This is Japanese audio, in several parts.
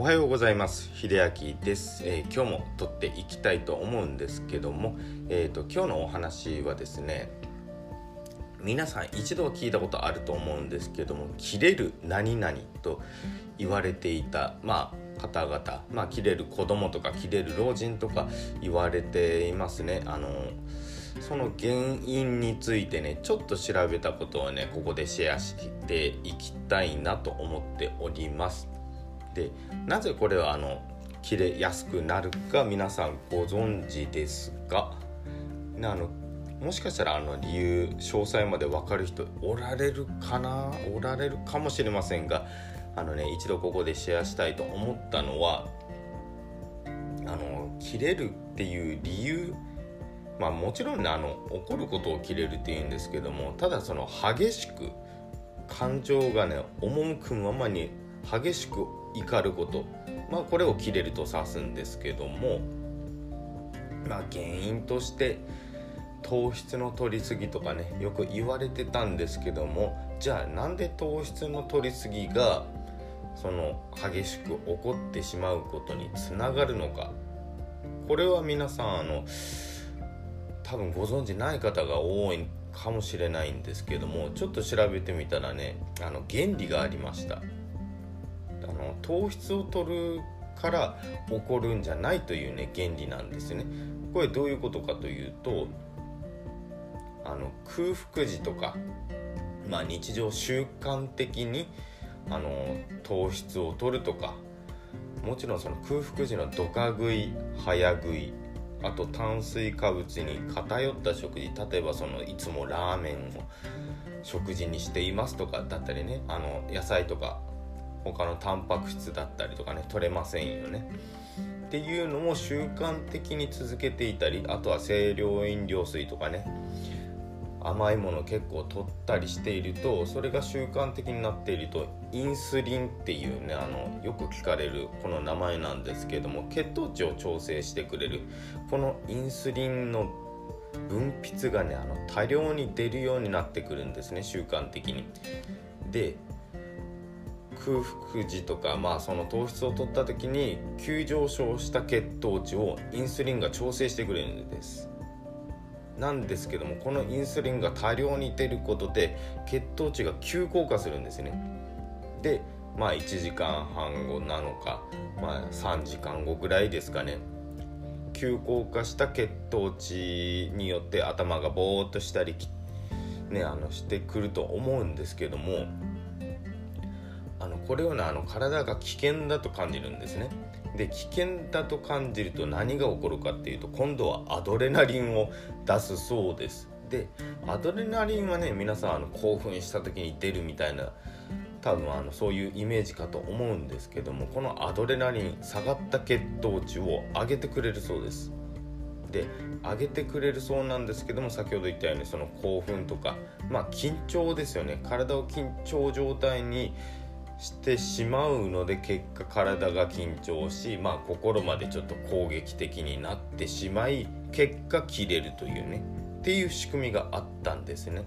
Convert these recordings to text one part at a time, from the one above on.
おはようございます。秀明です、えー、今日も撮っていきたいと思うんですけども、えーと、今日のお話はですね皆さん一度は聞いたことあると思うんですけども「切れる何々」と言われていたまあ方々まあ切れる子供とか切れる老人とか言われていますね。あのその原因についてねちょっと調べたことをねここでシェアしていきたいなと思っております。でなぜこれはあの切れやすくなるか皆さんご存知ですか？あのもしかしたらあの理由詳細まで分かる人おられるかな？おられるかもしれませんがあのね一度ここでシェアしたいと思ったのはあの切れるっていう理由まあもちろんねあの怒ることを切れるっていうんですけどもただその激しく感情がね赴くままに激しく怒ること。まあこれを切れると指すんですけどもまあ原因として糖質の摂りすぎとかねよく言われてたんですけどもじゃあなんで糖質の摂りすぎがその激しく起こってしまうことにつながるのか。これは皆さんあの多分ご存知ない方が多いかもしれないんですけどもちょっと調べてみたらねあの原理がありました。糖質を取るから起こるんじゃないというね原理なんですよね。これどういうことかというとあの空腹時とか、まあ、日常習慣的にあの糖質を取るとかもちろんその空腹時のドカ食い早食いあと炭水化物に偏った食事例えばそのいつもラーメンを食事にしていますとかだったりねあの野菜とか他のタンパク質だったりとかね取れませんよね。っていうのも習慣的に続けていたりあとは清涼飲料水とかね甘いもの結構取ったりしているとそれが習慣的になっているとインスリンっていうねあのよく聞かれるこの名前なんですけども血糖値を調整してくれるこのインスリンの分泌がねあの多量に出るようになってくるんですね習慣的に。で空腹時とか、まあ、その糖質を取った時に急上昇した血糖値をインスリンが調整してくれるんです。なんですけどもこのインスリンが多量に出ることで血糖値が急降下するんですね。でまあ1時間半後なのか、まあ、3時間後ぐらいですかね。急降下した血糖値によって頭がぼーっとしたりねあのしてくると思うんですけどもこれをねあの体が危険だと感じるんですね。で危険だと感じると何が起こるかっていうと今度はアドレナリンを出すそうです。でアドレナリンはね皆さんあの興奮した時に出るみたいな多分あのそういうイメージかと思うんですけどもこのアドレナリン下がった血糖値を上げてくれるそうです。で上げてくれるそうなんですけども先ほど言ったようにその興奮とかまあ緊張ですよね。体を緊張状態にしてしまうので結果体が緊張し、まあ、心までちょっと攻撃的になってしまい結果切れるというねっていう仕組みがあったんですね。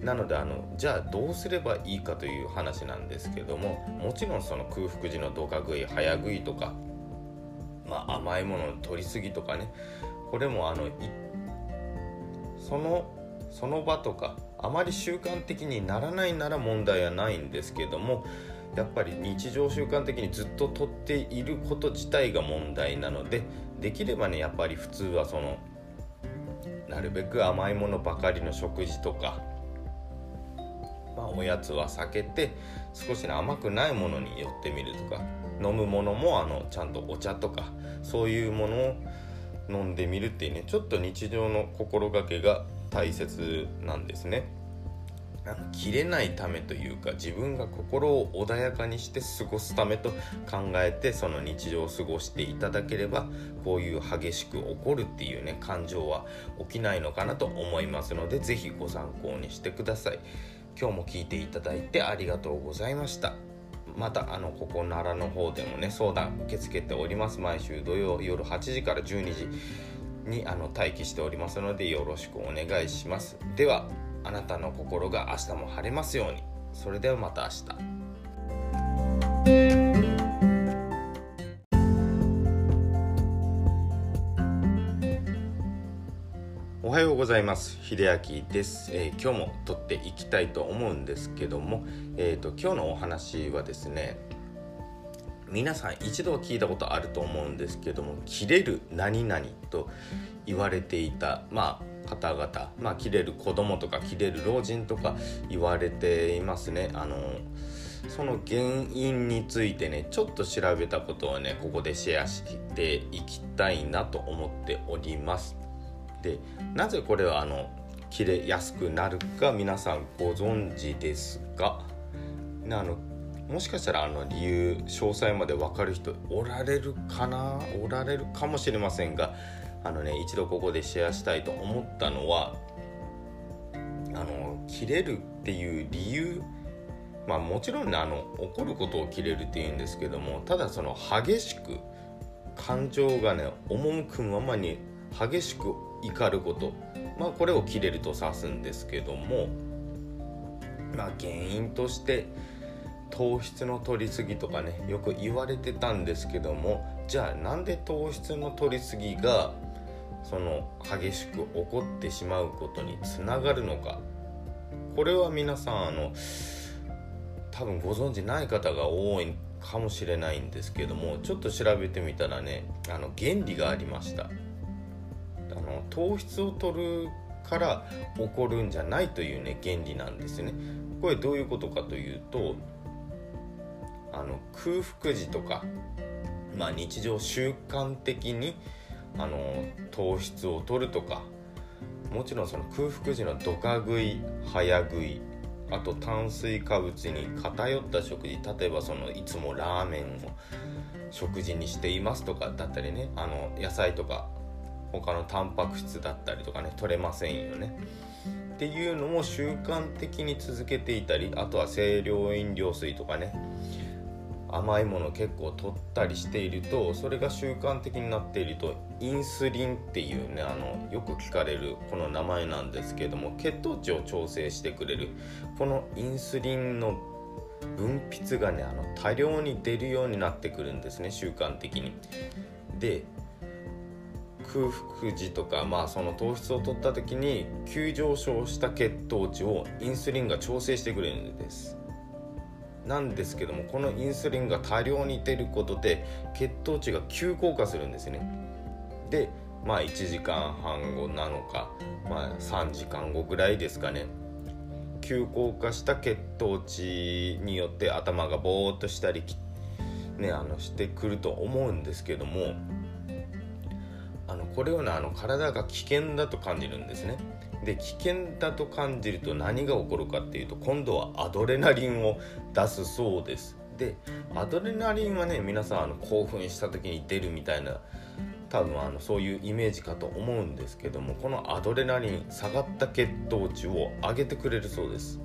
なのであのじゃあどうすればいいかという話なんですけどももちろんその空腹時のドカ食い早食いとか、まあ、甘いものの取りすぎとかねこれもあのそのその場とかあまり習慣的にならないなら問題はないんですけどもやっぱり日常習慣的にずっととっていること自体が問題なのでできればねやっぱり普通はそのなるべく甘いものばかりの食事とか、まあ、おやつは避けて少し、ね、甘くないものに寄ってみるとか飲むものもあのちゃんとお茶とかそういうものを飲んでみるっていうねちょっと日常の心がけが大切なんですね。切れないためというか自分が心を穏やかにして過ごすためと考えてその日常を過ごしていただければこういう激しく怒るっていうね感情は起きないのかなと思いますので是非ご参考にしてください。今日も聞いていただいてありがとうございました。またあのここ奈良の方でもね相談受け付けております。毎週土曜夜8時から12時。にあの待機しておりますのでよろしくお願いします。ではあなたの心が明日も晴れますように。それではまた明日。おはようございます。秀明です、えー、今日も撮っていきたいと思うんですけどもえっ、ー、と今日のお話はですね皆さん一度は聞いたことあると思うんですけども「切れる何々」と言われていたまあ方々まあ切れる子供とか切れる老人とか言われていますね。あのその原因についてねちょっと調べたことをねここでシェアしていきたいなと思っております。でなぜこれはあの切れやすくなるか皆さんご存知ですか？あのもしかしたらあの理由詳細まで分かる人おられるかな？おられるかもしれませんがあのね一度ここでシェアしたいと思ったのはあの切れるっていう理由まあもちろんねあの怒ることを切れるっていうんですけどもただその激しく感情がね赴くままに激しく怒ることまあこれを切れると指すんですけどもまあ原因として糖質の取りすぎとかねよく言われてたんですけどもじゃあなんで糖質の取りすぎがその激しく怒ってしまうことにつながるのか。これは皆さんあの多分ご存知ない方が多いかもしれないんですけどもちょっと調べてみたらねあの原理がありました。あの糖質を取るから起こるんじゃないというね原理なんですね。これどういうことかというとあの空腹時とか、まあ、日常習慣的にあの糖質を取るとかもちろんその空腹時のドカ食い早食いあと炭水化物に偏った食事例えばそのいつもラーメンを食事にしていますとかだったりねあの野菜とか他のタンパク質だったりとかね取れませんよね。っていうのも習慣的に続けていたりあとは清涼飲料水とかね甘いもの結構取ったりしているとそれが習慣的になっているとインスリンっていうねあのよく聞かれるこの名前なんですけども血糖値を調整してくれるこのインスリンの分泌がねあの多量に出るようになってくるんですね習慣的に。で空腹時とか、まあ、その糖質を取った時に急上昇した血糖値をインスリンが調整してくれるんです。なんですけどもこのインスリンが多量に出ることで血糖値が急降下するんですね。でまあ1時間半後なのか、まあ、3時間後ぐらいですかね。急降下した血糖値によって頭がぼーっとしたり、ね、あのしてくると思うんですけどもこれをねあの体が危険だと感じるんですね。で危険だと感じると何が起こるかっていうと今度はアドレナリンを出すそうです。でアドレナリンはね皆さんあの興奮した時に出るみたいな多分あのそういうイメージかと思うんですけどもこのアドレナリン下がった血糖値を上げてくれるそうです。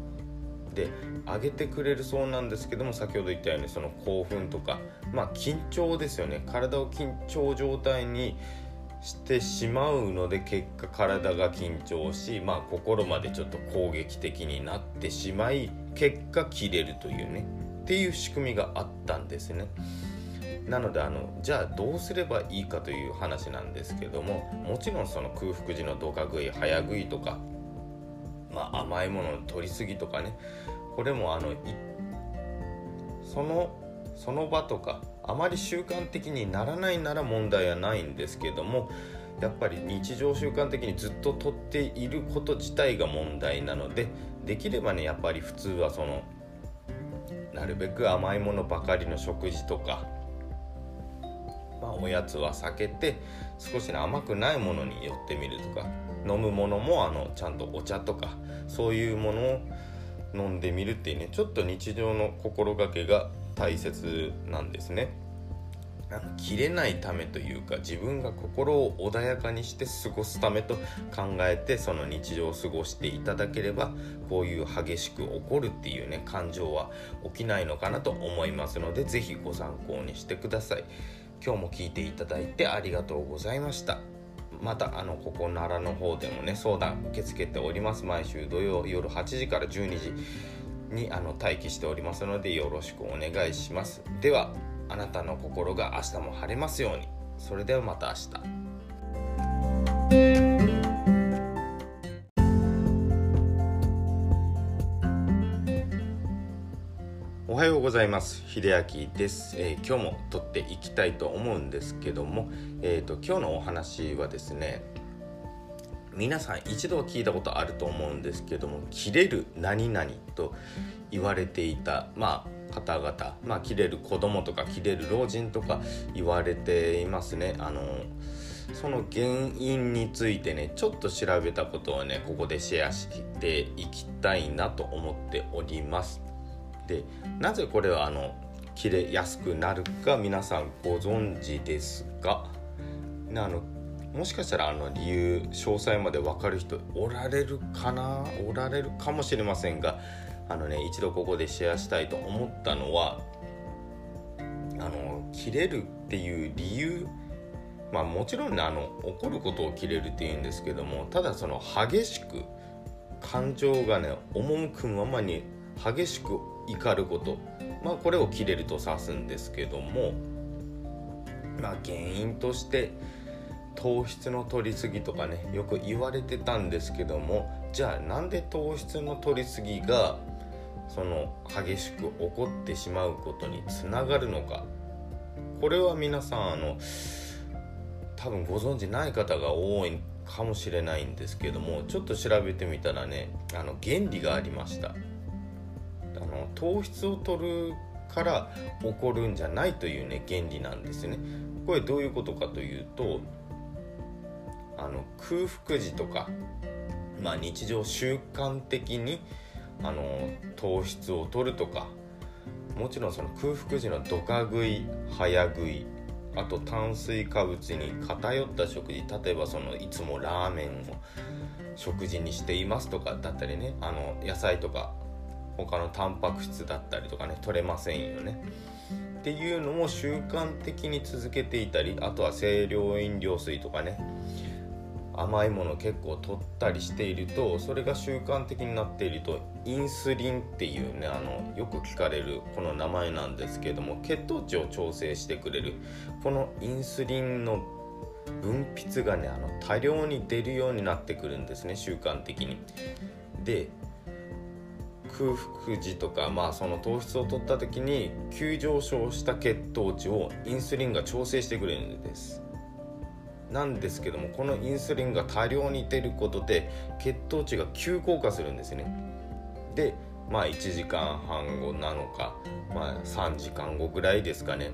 で上げてくれるそうなんですけども先ほど言ったようにその興奮とかまあ緊張ですよね。体を緊張状態にしてしまうので結果体が緊張し、まあ、心までちょっと攻撃的になってしまい結果切れるというねっていう仕組みがあったんですね。なのであのじゃあどうすればいいかという話なんですけどももちろんその空腹時のドカ食い早食いとか、まあ、甘いものの取りすぎとかねこれもあのそのその場とかあまり習慣的にならないなら問題はないんですけどもやっぱり日常習慣的にずっととっていること自体が問題なのでできればねやっぱり普通はそのなるべく甘いものばかりの食事とか、まあ、おやつは避けて少し、ね、甘くないものに寄ってみるとか飲むものもあのちゃんとお茶とかそういうものを飲んでみるっていうねちょっと日常の心がけが大切なんですね。切れないためというか自分が心を穏やかにして過ごすためと考えてその日常を過ごしていただければこういう激しく怒るっていうね感情は起きないのかなと思いますので是非ご参考にしてください。今日も聞いていただいてありがとうございました。またあのここ奈良の方でもね相談受け付けております。毎週土曜夜8時から12時。にあの待機しておりますのでよろしくお願いします。ではあなたの心が明日も晴れますように。それではまた明日。おはようございます。秀明です、えー、今日も撮っていきたいと思うんですけどもえっ、ー、と今日のお話はですね皆さん一度は聞いたことあると思うんですけども「切れる何々」と言われていたまあ方々まあ切れる子供とか切れる老人とか言われていますね。あのその原因についてねちょっと調べたことをねここでシェアしていきたいなと思っております。でなぜこれはあの切れやすくなるか皆さんご存知ですか？あのもしかしたらあの理由詳細まで分かる人おられるかな？おられるかもしれませんがあのね一度ここでシェアしたいと思ったのはあの切れるっていう理由まあもちろんねあの怒ることを切れるっていうんですけどもただその激しく感情がね赴くままに激しく怒ることまあこれを切れると指すんですけどもまあ原因として糖質の取りすぎとかねよく言われてたんですけどもじゃあなんで糖質の取りすぎがその激しく怒ってしまうことにつながるのか。これは皆さんあの多分ご存知ない方が多いかもしれないんですけどもちょっと調べてみたらねあの原理がありました。あの糖質を取るから起こるんじゃないというね原理なんですね。これどういうことかというとあの空腹時とか、まあ、日常習慣的にあの糖質を取るとかもちろんその空腹時のドカ食い早食いあと炭水化物に偏った食事例えばそのいつもラーメンを食事にしていますとかだったりねあの野菜とか他のタンパク質だったりとかね取れませんよね。っていうのも習慣的に続けていたりあとは清涼飲料水とかね甘いもの結構取ったりしているとそれが習慣的になっているとインスリンっていうねあのよく聞かれるこの名前なんですけども血糖値を調整してくれるこのインスリンの分泌がねあの多量に出るようになってくるんですね習慣的に。で空腹時とか、まあ、その糖質を取った時に急上昇した血糖値をインスリンが調整してくれるんです。なんですけどもこのインスリンが多量に出ることで血糖値が急降下するんですねでまあ1時間半後なのか、まあ、3時間後ぐらいですかね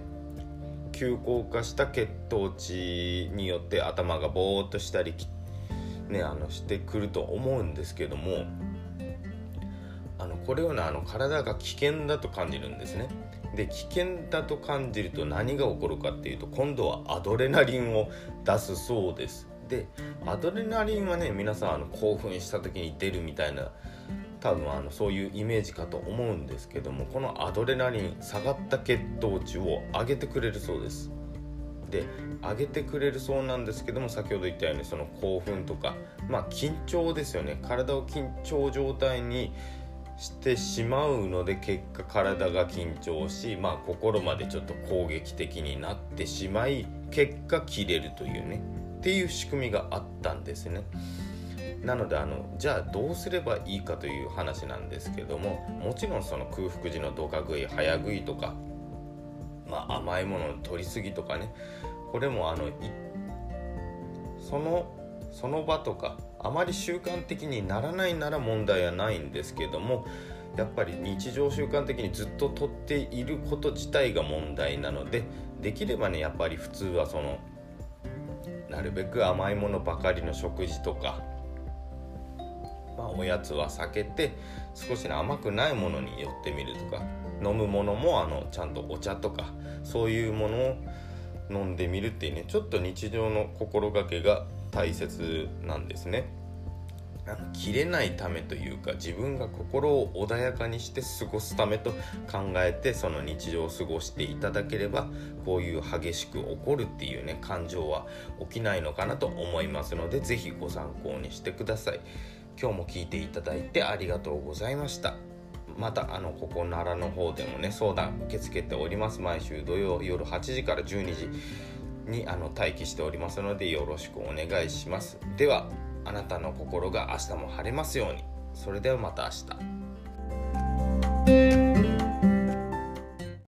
急降下した血糖値によって頭がぼーっとしたり、ね、あのしてくると思うんですけどもあのこれをねあの体が危険だと感じるんですね。で危険だと感じると何が起こるかっていうと今度はアドレナリンを出すそうです。でアドレナリンはね皆さんあの興奮した時に出るみたいな多分あのそういうイメージかと思うんですけどもこのアドレナリン下がった血糖値を上げてくれるそうです。で上げてくれるそうなんですけども先ほど言ったようにその興奮とかまあ緊張ですよね。体を緊張状態にしてしまうので結果体が緊張し、まあ、心までちょっと攻撃的になってしまい結果切れるというねっていう仕組みがあったんですね。なのであのじゃあどうすればいいかという話なんですけどももちろんその空腹時のドカ食い早食いとか、まあ、甘いものの取りすぎとかねこれもあのそのその場とかあまり習慣的にならないなら問題はないんですけどもやっぱり日常習慣的にずっととっていること自体が問題なのでできればねやっぱり普通はそのなるべく甘いものばかりの食事とか、まあ、おやつは避けて少し、ね、甘くないものに寄ってみるとか飲むものもあのちゃんとお茶とかそういうものを飲んでみるっていうねちょっと日常の心がけが大切なんですね。あの切れないためというか自分が心を穏やかにして過ごすためと考えてその日常を過ごしていただければこういう激しく怒るっていうね感情は起きないのかなと思いますので是非ご参考にしてください。今日も聞いていただいてありがとうございました。またあのここ奈良の方でもね相談受け付けております。毎週土曜夜8時から12時にあの待機しておりますのでよろしくお願いします。ではあなたの心が明日も晴れますように。それではまた明日。